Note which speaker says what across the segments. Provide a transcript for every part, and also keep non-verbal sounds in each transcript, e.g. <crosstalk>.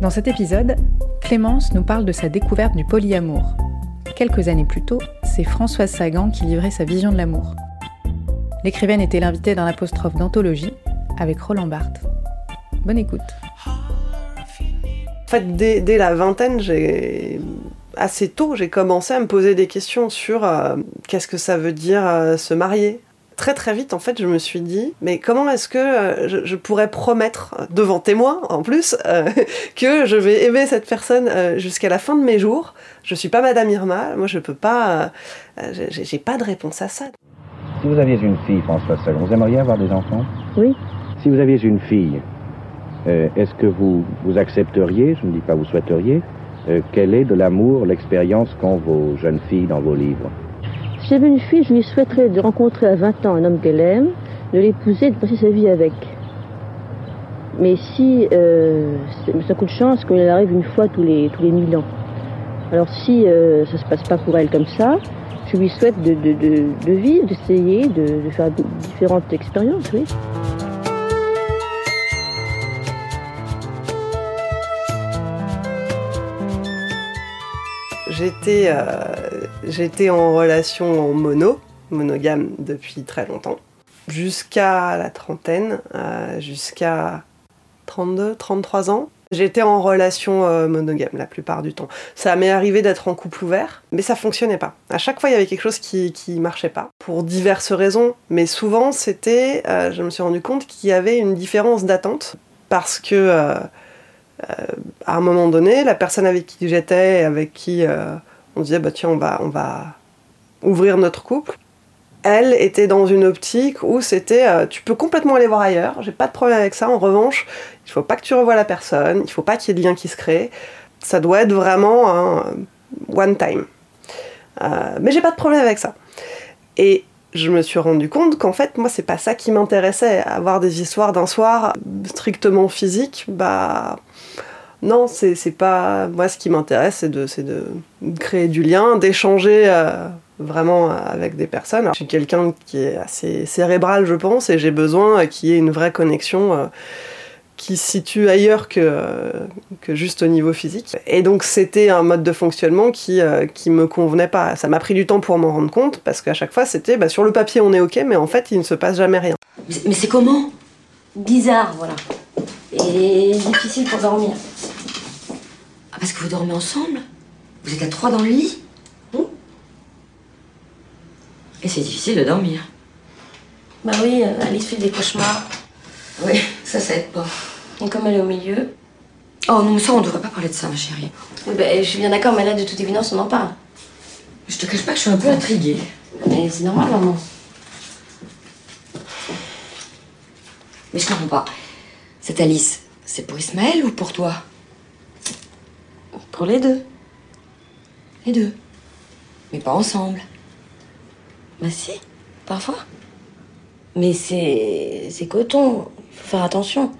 Speaker 1: Dans cet épisode, Clémence nous parle de sa découverte du polyamour. Quelques années plus tôt, c'est Françoise Sagan qui livrait sa vision de l'amour. L'écrivaine était l'invitée d'un apostrophe d'anthologie avec Roland Barthes. Bonne écoute.
Speaker 2: En fait, dès, la vingtaine, assez tôt, j'ai commencé à me poser des questions sur euh, qu'est-ce que ça veut dire euh, se marier? Très très vite, en fait, je me suis dit, mais comment est-ce que euh, je, je, pourrais promettre, devant témoins en plus, <laughs> que je vais aimer cette personne jusqu'à la fin de mes jours? Je suis pas Madame Irma, moi je peux pas, j'ai pas de réponse à ça.
Speaker 3: Si vous aviez une fille, François Sagan, vous aimeriez avoir des enfants?
Speaker 4: Oui.
Speaker 3: Si vous aviez une fille, est-ce que vous, vous accepteriez, je ne dis pas vous souhaiteriez, euh, quelle est de l'amour l'expérience qu'ont vos jeunes filles dans vos livres?
Speaker 4: Si j'avais une fille, je lui souhaiterais de rencontrer à 20 ans un homme qu'elle aime, de l'épouser, de passer sa vie avec. Mais si euh, ça coûte chance qu'il arrive une fois tous les tous les mille ans. Alors si euh, ça se passe pas pour elle comme ça, je lui souhaite de, de, de, de vivre, d'essayer, de, de faire différentes expériences, oui.
Speaker 2: J'étais euh, j'étais en relation mono, monogame depuis très longtemps, jusqu'à la trentaine, euh, jusqu'à 32, 33 ans. J'étais en relation euh, monogame la plupart du temps. Ça m'est arrivé d'être en couple ouvert, mais ça fonctionnait pas. À chaque fois, il y avait quelque chose qui, qui marchait pas, pour diverses raisons. Mais souvent, c'était, je me suis rendu compte qu'il y avait une différence d'attente, parce que à un moment donné, la personne avec qui j'étais, avec qui on disait, bah tiens, on va, on va ouvrir notre couple, elle était dans une optique où c'était euh, tu peux complètement aller voir ailleurs, j'ai pas de problème avec ça. En revanche, il faut pas que tu revoies la personne, il faut pas qu'il y ait de lien qui se crée. Ça doit être vraiment un one time. Euh, mais j'ai pas de problème avec ça. Et je me suis rendu compte qu'en fait, moi, c'est pas ça qui m'intéressait. Avoir des histoires d'un soir strictement physiques, bah. Non, c'est pas. Moi, ce qui m'intéresse, c'est de, de créer du lien, d'échanger. Euh, vraiment avec des personnes. Je suis quelqu'un qui est assez cérébral, je pense, et j'ai besoin qu'il y ait une vraie connexion euh, qui se situe ailleurs que, euh, que juste au niveau physique. Et donc c'était un mode de fonctionnement qui, euh, qui me convenait pas. Ça m'a pris du temps pour m'en rendre compte, parce qu'à chaque fois c'était bah, sur le papier on est ok, mais en fait il ne se passe jamais rien.
Speaker 5: Mais, c'est comment?
Speaker 6: Bizarre, voilà. Et difficile pour dormir.
Speaker 5: Ah, parce que vous dormez ensemble? Vous êtes à trois dans le lit? Et c'est difficile de dormir.
Speaker 6: Bah oui, euh, Alice fait des cauchemars.
Speaker 5: Oui, ça, ça aide pas.
Speaker 6: Et comme elle est au milieu?
Speaker 5: Oh non, mais ça, on devrait pas parler de ça, ma chérie.
Speaker 6: Oui, bah, je suis bien d'accord, mais là, de toute évidence, on en parle.
Speaker 5: Je te cache pas que je suis un peu intriguée.
Speaker 6: Mais c'est normal, maman.
Speaker 5: Mais je comprends pas. Cette Alice, c'est pour Ismaël ou pour toi?
Speaker 6: Pour les deux.
Speaker 5: Les deux. Mais pas ensemble.
Speaker 6: Bah si, parfois. Mais c'est. coton. Il faut faire attention.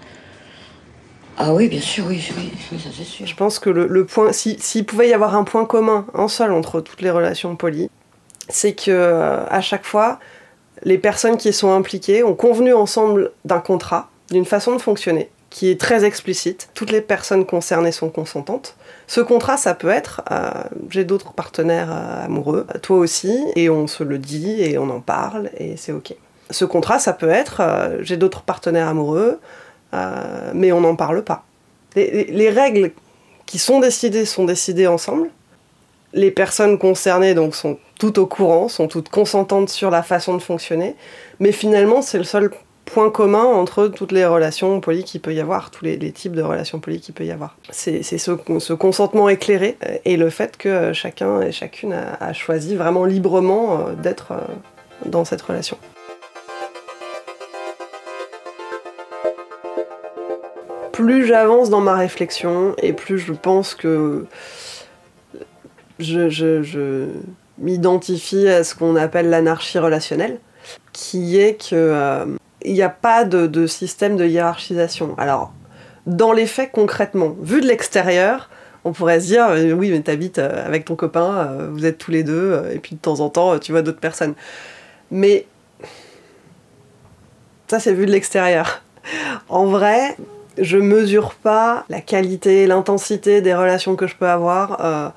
Speaker 5: Ah oui, bien sûr, oui, oui, oui ça c'est sûr.
Speaker 2: Je pense que le, le point, s'il si, pouvait y avoir un point commun, un seul entre toutes les relations polies, c'est que euh, à chaque fois, les personnes qui sont impliquées ont convenu ensemble d'un contrat, d'une façon de fonctionner, qui est très explicite. Toutes les personnes concernées sont consentantes. Ce contrat, ça peut être euh, j'ai d'autres partenaires euh, amoureux, toi aussi, et on se le dit et on en parle et c'est ok. Ce contrat, ça peut être euh, j'ai d'autres partenaires amoureux, euh, mais on n'en parle pas. Les, les, les, règles qui sont décidées sont décidées ensemble. Les personnes concernées donc sont toutes au courant, sont toutes consentantes sur la façon de fonctionner, mais finalement c'est le seul point commun entre toutes les relations polies qu'il peut y avoir, tous les, types de relations polies qu'il peut y avoir. C'est ce, consentement éclairé et le fait que chacun et chacune a, a choisi vraiment librement d'être dans cette relation. Plus j'avance dans ma réflexion et plus je pense que je, m'identifie à ce qu'on appelle l'anarchie relationnelle, qui est que euh, il n'y a pas de, système de hiérarchisation. Alors, dans les faits, concrètement, vu de l'extérieur, on pourrait se dire euh, oui, mais t'habites euh, avec ton copain, euh, vous êtes tous les deux, euh, et puis de temps en temps, tu vois d'autres personnes. Mais ça, c'est vu de l'extérieur. En vrai, je mesure pas la qualité, l'intensité des relations que je peux avoir euh,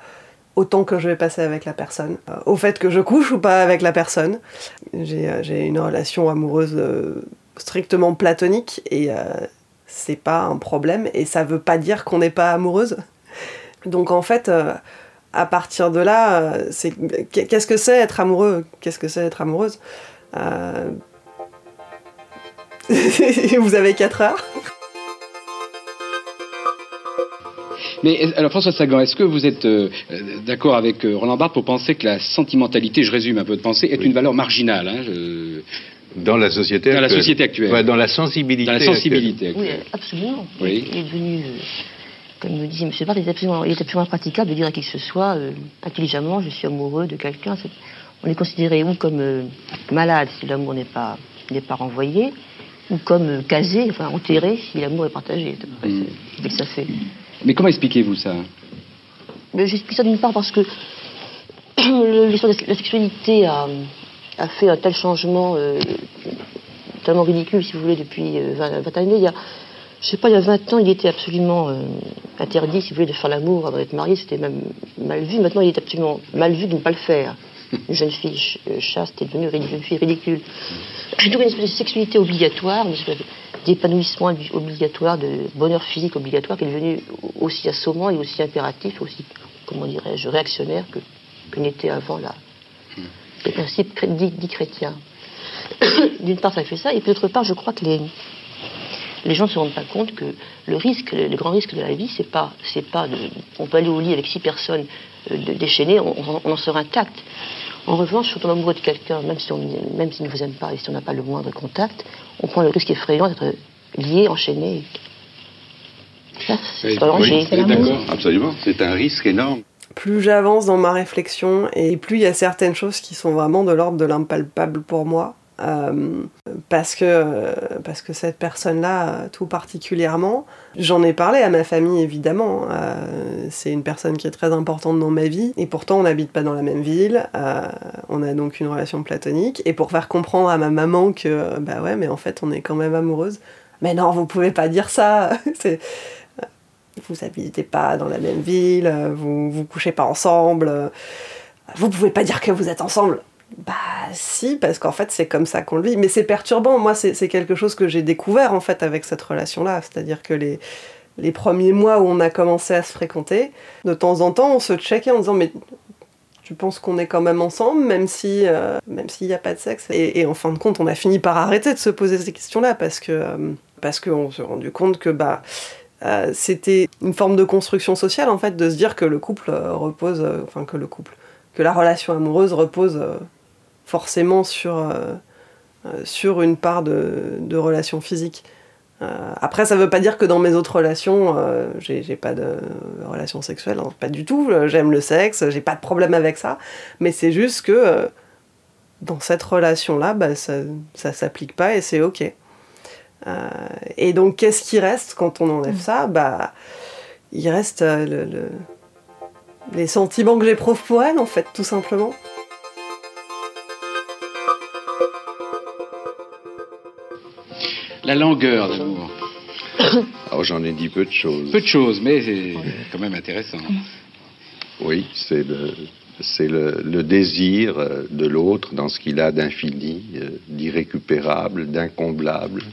Speaker 2: autant que je vais passer avec la personne. Euh, au fait que je couche ou pas avec la personne. J'ai euh, une relation amoureuse euh, strictement platonique et c'est pas un problème et ça veut pas dire qu'on n'est pas amoureuse. Donc en fait, à partir de là, c'est qu'est-ce que c'est être amoureux? Qu'est-ce que c'est être amoureuse? <laughs> Vous avez 4 heures
Speaker 7: Mais alors François Sagan, est-ce que vous êtes euh, d'accord avec euh, Roland Barthes pour penser que la sentimentalité, je résume un peu de pensée, est une valeur marginale hein, je-
Speaker 8: Dans la société
Speaker 7: Dans la
Speaker 8: actuelle.
Speaker 7: société actuelle.
Speaker 8: Ouais, dans la sensibilité.
Speaker 7: dans la sensibilité
Speaker 4: Oui,
Speaker 7: actuelle
Speaker 4: absolument.
Speaker 7: Oui.
Speaker 4: Il est devenu, euh, comme me disait M. Barthes, il est absolument, il est absolument impraticable de dire à qui que ce soit, euh, intelligemment, je suis amoureux de quelqu'un. On est considéré ou comme euh, malade si l'amour n'est pas, n'est pas renvoyé, ou comme euh, casé, enfin enterré si l'amour est partagé.
Speaker 7: Mm.
Speaker 4: ce que ça fait.
Speaker 7: Mais comment expliquez-vous ça?
Speaker 4: J'explique ça d'une part parce que <clears throat> l'histoire de la sexualité a, a fait un tel changement euh, tellement ridicule, si vous voulez, depuis euh, 20, 20 années. Il y a, je sais pas, il y a 20 ans, il était absolument euh, interdit, si vous voulez, de faire l'amour avant d'être marié. C'était même mal vu. Maintenant, il est absolument mal vu de ne pas le faire. Une jeune fille euh, chaste est devenue une fille ridicule. Donc, une espèce de sexualité obligatoire, une espèce d'épanouissement obligatoire, de bonheur physique obligatoire, qui est devenu aussi assommant et aussi impératif, aussi, comment dirais-je, réactionnaire que, n'était avant la, le principe cré- dit, dit chrétien. <coughs> D'une part, ça fait ça, et puis d'autre part, je crois que les, les gens ne se rendent pas compte que le risque, le, grand risque de la vie, c'est pas, pas de, on peut aller au lit avec six personnes euh, déchaînées, on- on en sera intact. En revanche, si on tombe amoureux de quelqu'un, même si on, même s'il ne vous aime pas et si on n'a pas le moindre contact, on prend le risque effrayant d'être lié, enchaîné. Ça, c'est
Speaker 7: Oui,
Speaker 4: un danger.
Speaker 7: oui, vous êtes d'accord
Speaker 8: Absolument. C'est un risque énorme.
Speaker 2: plus j'avance dans ma réflexion et plus il y a certaines choses qui sont vraiment de l'ordre de l'impalpable pour moi. Euh, parce que parce que cette personne-là, tout particulièrement, j'en ai parlé à ma famille évidemment. Euh, c'est une personne qui est très importante dans ma vie et pourtant on n'habite pas dans la même ville. Euh, on a donc une relation platonique et pour faire comprendre à ma maman que bah ouais mais en fait on est quand même amoureuse. Mais non vous pouvez pas dire ça. <laughs> vous habitez pas dans la même ville, vous vous couchez pas ensemble, vous pouvez pas dire que vous êtes ensemble. Bah si, parce qu'en fait c'est comme ça qu'on le vit. Mais c'est perturbant, moi c'est quelque chose que j'ai découvert en fait avec cette relation-là. C'est-à-dire que les, les premiers mois où on a commencé à se fréquenter, de temps en temps on se checkait en disant mais tu penses qu'on est quand même ensemble même si euh, même s'il n'y a pas de sexe? Et, en fin de compte on a fini par arrêter de se poser ces questions-là parce que euh, parce qu'on s'est rendu compte que bah euh, c'était une forme de construction sociale en fait de se dire que le couple euh, repose enfin que le couple que la relation amoureuse repose forcément sur euh, euh, sur une part de, de relation physique Euh, après ça veut pas dire que dans mes autres relations euh, j'ai pas de relation sexuelle hein, pas du tout. J'aime le sexe j'ai pas de problème avec ça. Mais c'est juste que dans cette relation là bah, ça, ça s'applique pas et c'est ok. Et donc, qu'est-ce qui reste quand on enlève ça? Bah, il reste le, le- les sentiments que j'éprouve pour elle, en fait, tout simplement.
Speaker 7: La langueur d'amour.
Speaker 8: Alors <coughs> j'en ai dit peu de choses.
Speaker 7: Peu de choses, mais c'est quand même intéressant.
Speaker 8: Oui, c'est le, c'est le, le désir euh, de l'autre dans ce qu'il a d'infini, euh, d'irrécupérable, d'incomblable.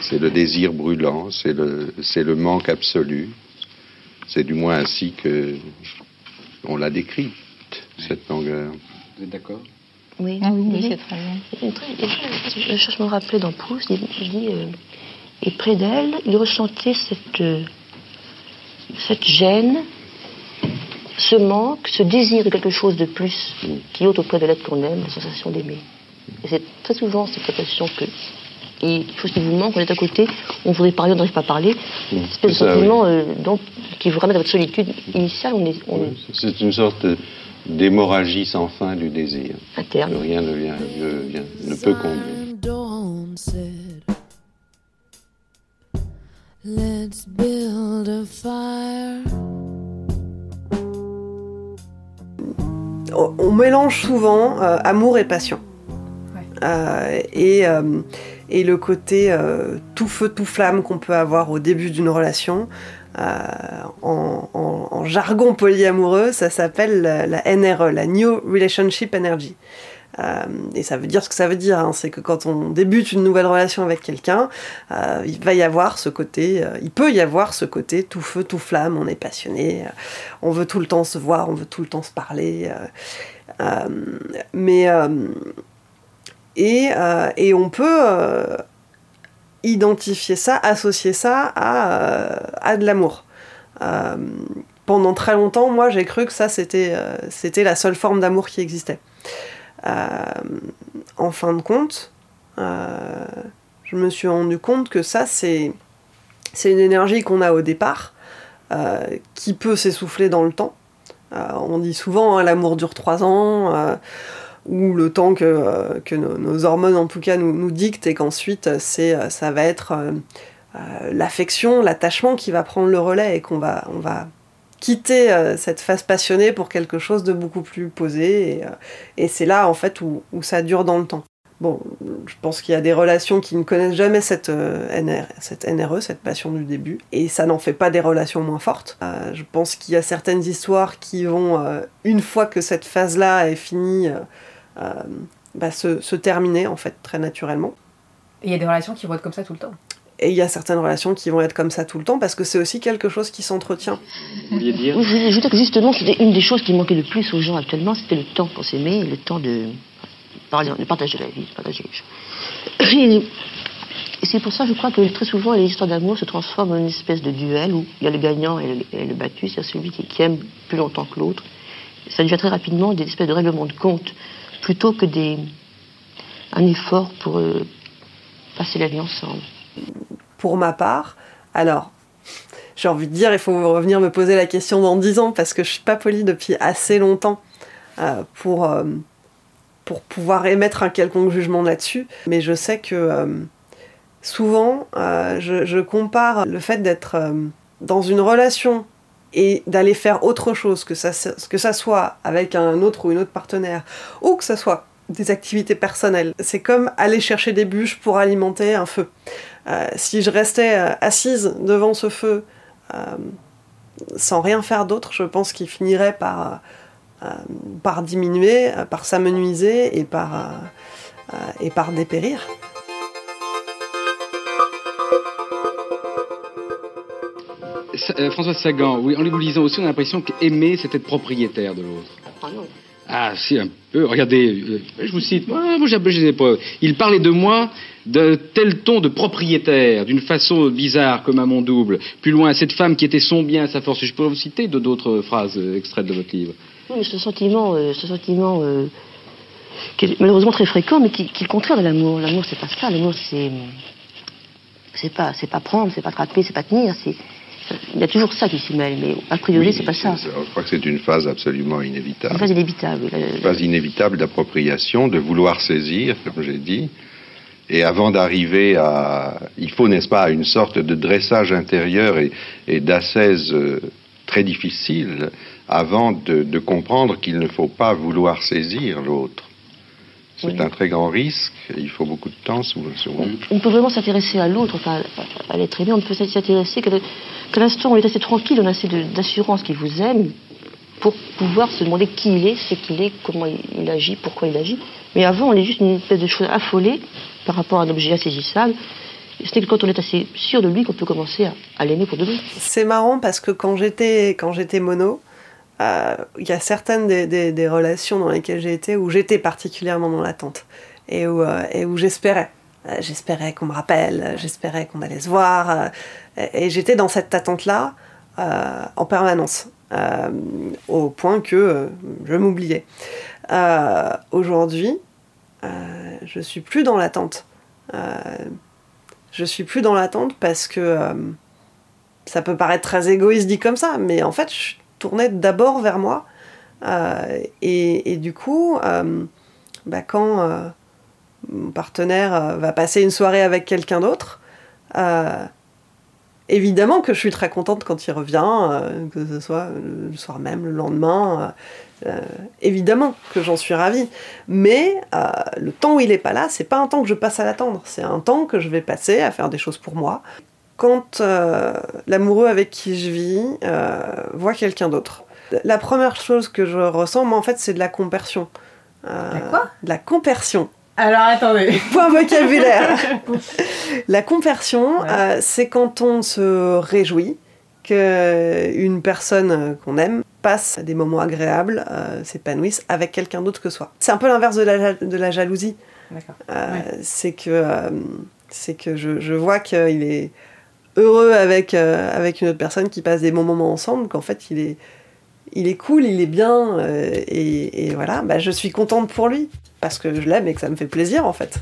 Speaker 8: C'est le désir brûlant, c'est le, c'est le manque absolu. C'est du moins ainsi que on l'a décrite, cette longueur.
Speaker 7: Vous êtes d'accord?
Speaker 4: Oui,
Speaker 9: Ah oui,
Speaker 4: oui.
Speaker 9: c'est très bien.
Speaker 4: Je cherche à me rappeler dans Proust, il, dit, euh, et près d'elle, il ressentait cette, euh, cette gêne, ce manque, ce désir de quelque chose de plus qui ôte auprès de l'être qu'on aime, la sensation d'aimer. Et c'est très souvent cette sensation que a quelque chose qui vous manque, on est à côté, on voudrait parler, on n'arrive pas à parler.
Speaker 8: C'est ça,
Speaker 4: sentiment euh, donc, qui vous ramène à votre solitude initiale, on est, on est
Speaker 8: C'est une sorte d'hémorragie sans fin du désir.
Speaker 4: Interne.
Speaker 8: rien ne, vient, ne, vient- ne peut combler.
Speaker 10: Let's build a fire.
Speaker 2: on on mélange souvent euh, amour et passion.
Speaker 1: Ouais.
Speaker 2: Euh, et, euh, et le côté euh, tout feu, tout flamme qu'on peut avoir au début d'une relation. Euh, en, jargon polyamoureux, ça s'appelle la, NRE, la New Relationship Energy. Euh, et ça veut dire ce que ça veut dire, hein, c'est que quand on débute une nouvelle relation avec quelqu'un, euh, il va y avoir ce côté, il peut y avoir ce côté tout feu, tout flamme, on est passionné, on veut tout le temps se voir, on veut tout le temps se parler. mais et, on peut identifier ça, associer ça à, euh, à de l'amour. Euh, pendant très longtemps, moi, j'ai cru que ça, c'était euh, c'était la seule forme d'amour qui existait. En fin de compte, je me suis rendu compte que ça, c'est une énergie qu'on a au départ, qui peut s'essouffler dans le temps. On dit souvent, hein, l'amour dure trois ans, ou le temps que, euh, nos, hormones, en tout cas, nous, dictent, et qu'ensuite, c'est, euh, ça va être euh, euh, l'affection, l'attachement qui va prendre le relais, et qu'on va, on va quitter euh, cette phase passionnée pour quelque chose de beaucoup plus posé, et, euh, c'est là, en fait, où, ça dure dans le temps. Bon, je pense qu'il y a des relations qui ne connaissent jamais cette, euh, NR cette NRE, cette passion du début, et ça n'en fait pas des relations moins fortes. Euh, je pense qu'il y a certaines histoires qui vont, euh, une fois que cette phase-là est finie, euh, euh, bah, se, se terminer, en fait, très naturellement.
Speaker 1: Et il y a des relations qui vont être comme ça tout le temps.
Speaker 2: Et il y a certaines relations qui vont être comme ça tout le temps, parce que c'est aussi quelque chose qui s'entretient.
Speaker 7: Vous vouliez dire
Speaker 4: Oui, je voulais ajouter que justement, c'était une des choses qui manquait le plus aux gens actuellement, c'était le temps pour s'aimer, le temps de, parler- de partager la vie, de partager les choses. Et, c'est pour ça, je crois que très souvent, les histoires d'amour se transforment en une espèce de duel où il y a le gagnant et le, et le battu, c'est-à-dire celui qui, qui aime plus longtemps que l'autre. Ça devient très rapidement des espèces de règlements de compte, plutôt que des, un effort pour euh, passer la vie ensemble.
Speaker 2: pour ma part. Alors, j'ai envie de dire, il faut revenir me poser la question dans 10 ans parce que je suis pas polie depuis assez longtemps euh, pour, euh, pour pouvoir émettre un quelconque jugement là-dessus. Mais je sais que souvent, je, compare le fait d'être dans une relation et d'aller faire autre chose, que ça, que ça soit avec un autre ou une autre partenaire, ou que ça soit des activités personnelles. C'est comme aller chercher des bûches pour alimenter un feu. Euh, si je restais euh, assise devant ce feu euh, sans rien faire d'autre, je pense qu'il finirait par, diminuer, par s'amenuiser et par dépérir.
Speaker 7: Euh, François Sagan, oui, en vous lisant aussi, on a l'impression qu'aimer, c'est être propriétaire de l'autre.
Speaker 4: Ah non.
Speaker 7: Ah, si, un peu. Regardez, euh, je vous cite. Ouais, moi, j'ai des preuves. Il parlait de moi d'un tel ton de propriétaire, d'une façon bizarre comme à mon double. Plus loin, cette femme qui était son bien, sa force. Je pourrais vous citer de- d'autres phrases euh, extraites de votre livre.
Speaker 4: Oui, mais ce sentiment, euh, ce sentiment qui est malheureusement très fréquent, mais qui, qui est le contraire de l'amour. L'amour, c'est pas ça. L'amour, c'est c'est pas, c'est pas prendre, c'est pas attraper, c'est pas tenir. C'est il y a toujours ça qui s'y mêle, mais a priori, c'est pas ça.
Speaker 8: Je crois que c'est une phase absolument
Speaker 4: C'est une
Speaker 8: inévitable.
Speaker 4: phase inévitable.
Speaker 8: Une phase inévitable d'appropriation, de vouloir saisir, comme j'ai dit. Et avant d'arriver à... Il faut, n'est-ce pas, à une sorte de dressage intérieur et, et d'assaise euh, très difficile avant de, de comprendre qu'il ne faut pas vouloir saisir l'autre. C'est
Speaker 4: Oui.
Speaker 8: un très grand risque. Il faut beaucoup de temps souvent. souvent.
Speaker 4: On peut vraiment s'intéresser à l'autre, enfin, à, l'être aimé. On ne peut s'intéresser qu'à l'instant où on est assez tranquille, on a assez d'assurance qu'il vous aime pour pouvoir se demander qui il est, ce qu'il est, comment il, agit, pourquoi il agit. Mais avant, on est juste une espèce de chose affolée par rapport à un objet insaisissable. Et Ce n'est que quand on est assez sûr de lui qu'on peut commencer à, à l'aimer pour de vrai.
Speaker 2: C'est marrant parce que quand j'étais quand j'étais mono, euh, il y a certaines des, relations dans lesquelles j'ai été où j'étais particulièrement dans l'attente et où, euh, j'espérais. Euh, j'espérais qu'on me rappelle, euh, j'espérais qu'on allait se voir. euh, et j'étais dans cette attente-là euh, en permanence, euh, au point que euh, je m'oubliais. Euh, Aujourd'hui, euh, je suis plus dans l'attente. Euh, je suis plus dans l'attente parce que euh, ça peut paraître très égoïste dit comme ça, mais en fait, je d'abord vers moi. Euh, et, du coup, euh, bah, quand euh, mon partenaire va passer une soirée avec quelqu'un d'autre, Évidemment que je suis très contente quand il revient, que ce soit le soir même, le lendemain. évidemment que j'en suis ravie. Mais le temps où il n'est pas là, c'est pas un temps que je passe à l'attendre. C'est un temps que je vais passer à faire des choses pour moi. Quand euh, l'amoureux avec qui je vis euh, voit quelqu'un d'autre, la première chose que je ressens, moi, en fait, c'est de la compersion. Euh,
Speaker 1: La quoi?
Speaker 2: De la compersion.
Speaker 1: Alors attendez. <laughs>
Speaker 2: Point vocabulaire. <laughs> la compersion,
Speaker 1: Ouais.
Speaker 2: c'est quand on se réjouit qu'une personne qu'on aime passe des moments agréables, s'épanouisse avec quelqu'un d'autre que soi. C'est un peu l'inverse de la, de la jalousie.
Speaker 1: D'accord. Ouais.
Speaker 2: C'est que, c'est que je, je vois qu'il est heureux avec, euh, avec une autre personne qui passe des bons moments ensemble, qu'en fait il est, il est cool, il est bien, euh, et, voilà, bah, je suis contente pour lui, parce que je l'aime et que ça me fait plaisir en fait.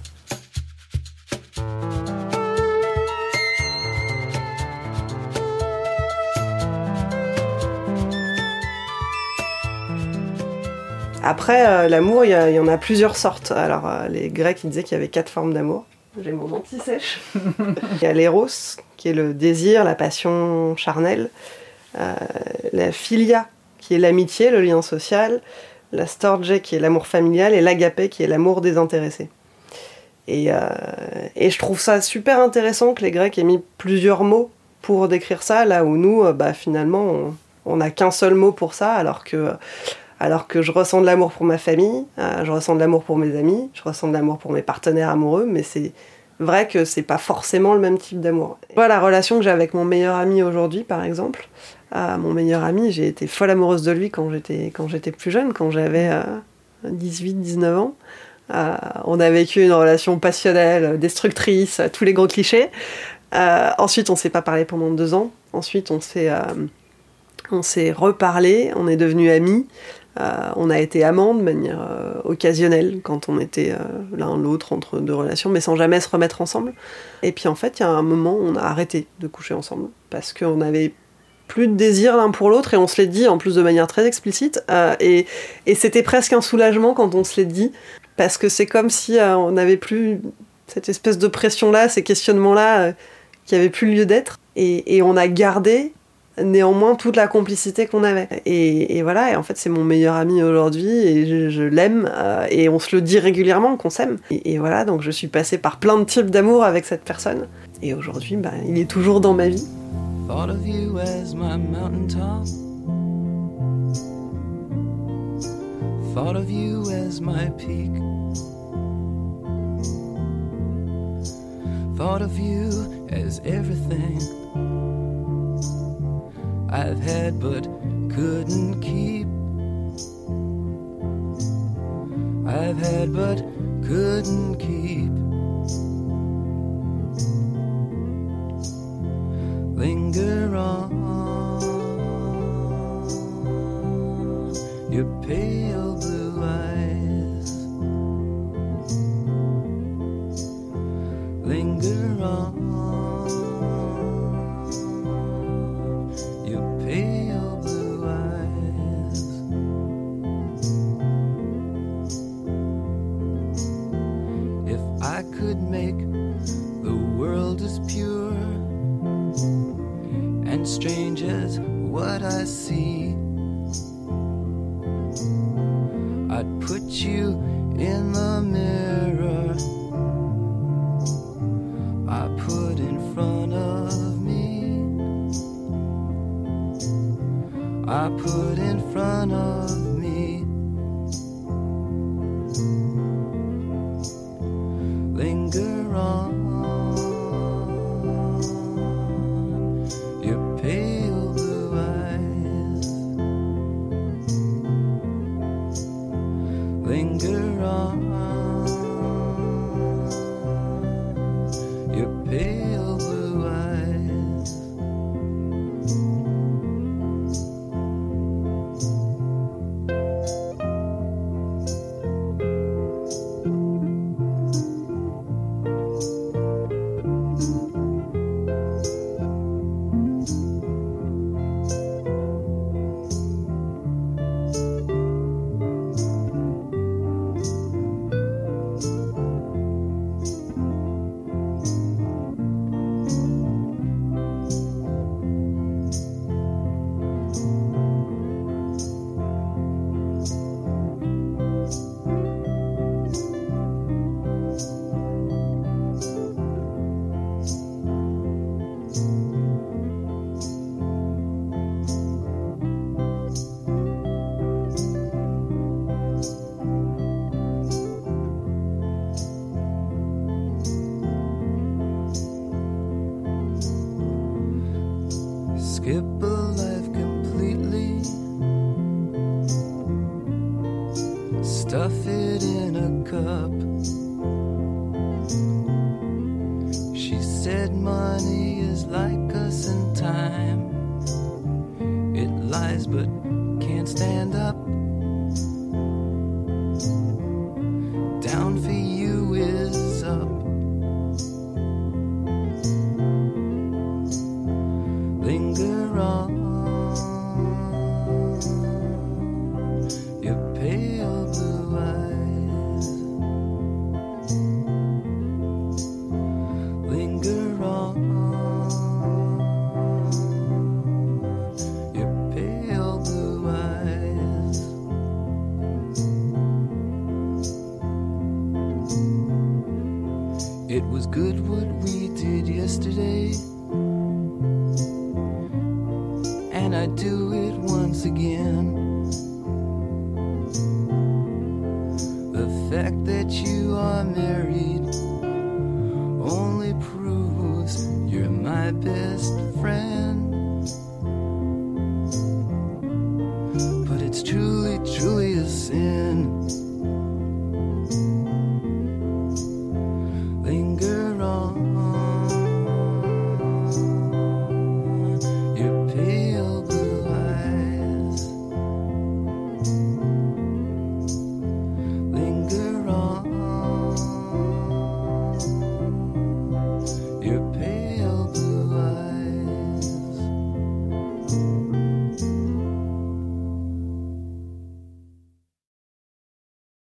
Speaker 2: Après, euh, l'amour, il y, y en a plusieurs sortes. Alors, les Grecs, ils disaient qu'il y avait quatre formes d'amour. J'ai mon anti-sèche. <laughs> il y a l'éros, qui est le désir, la passion charnelle. Euh, la philia, qui est l'amitié, le lien social. La storge, qui est l'amour familial. Et l'agapé, qui est l'amour désintéressé. Et, euh, et je trouve ça super intéressant que les Grecs aient mis plusieurs mots pour décrire ça, là où nous, euh, bah, finalement, on- on n'a qu'un seul mot pour ça, alors que alors que je ressens de l'amour pour ma famille, euh, je ressens de l'amour pour mes amis, je ressens de l'amour pour mes partenaires amoureux, mais c'est vrai que c'est pas forcément le même type d'amour. Voilà la relation que j'ai avec mon meilleur ami aujourd'hui, par exemple. Euh, mon meilleur ami, j'ai été folle amoureuse de lui quand j'étais plus jeune, quand j'avais 18-19 ans. Euh, on a vécu une relation passionnelle, destructrice, tous les gros clichés. Ensuite, on s'est pas parlé pendant deux ans. Ensuite, on s'est on s'est reparlé, on est devenus amis. Euh, on a été amants de manière euh, occasionnelle quand on était euh, l'un l'autre entre deux relations, mais sans jamais se remettre ensemble. Et puis en fait, il y a un moment où on a arrêté de coucher ensemble parce qu'on avait plus de désir l'un pour l'autre et on se l'est dit en plus de manière très explicite. Et c'était presque un soulagement quand on se l'est dit parce que c'est comme si on n'avait plus cette espèce de pression-là, ces questionnements-là qui avaient plus lieu d'être. Et on a gardé néanmoins toute la complicité qu'on avait. Et, voilà, et en fait c'est mon meilleur ami aujourd'hui et je, l'aime euh, et on se le dit régulièrement qu'on s'aime. Et, voilà, donc je suis passée par plein de types d'amour avec cette personne. Et aujourd'hui, bah, il est toujours dans ma vie.
Speaker 9: Thought of you as everything I've had but couldn't keep. I've had but couldn't keep.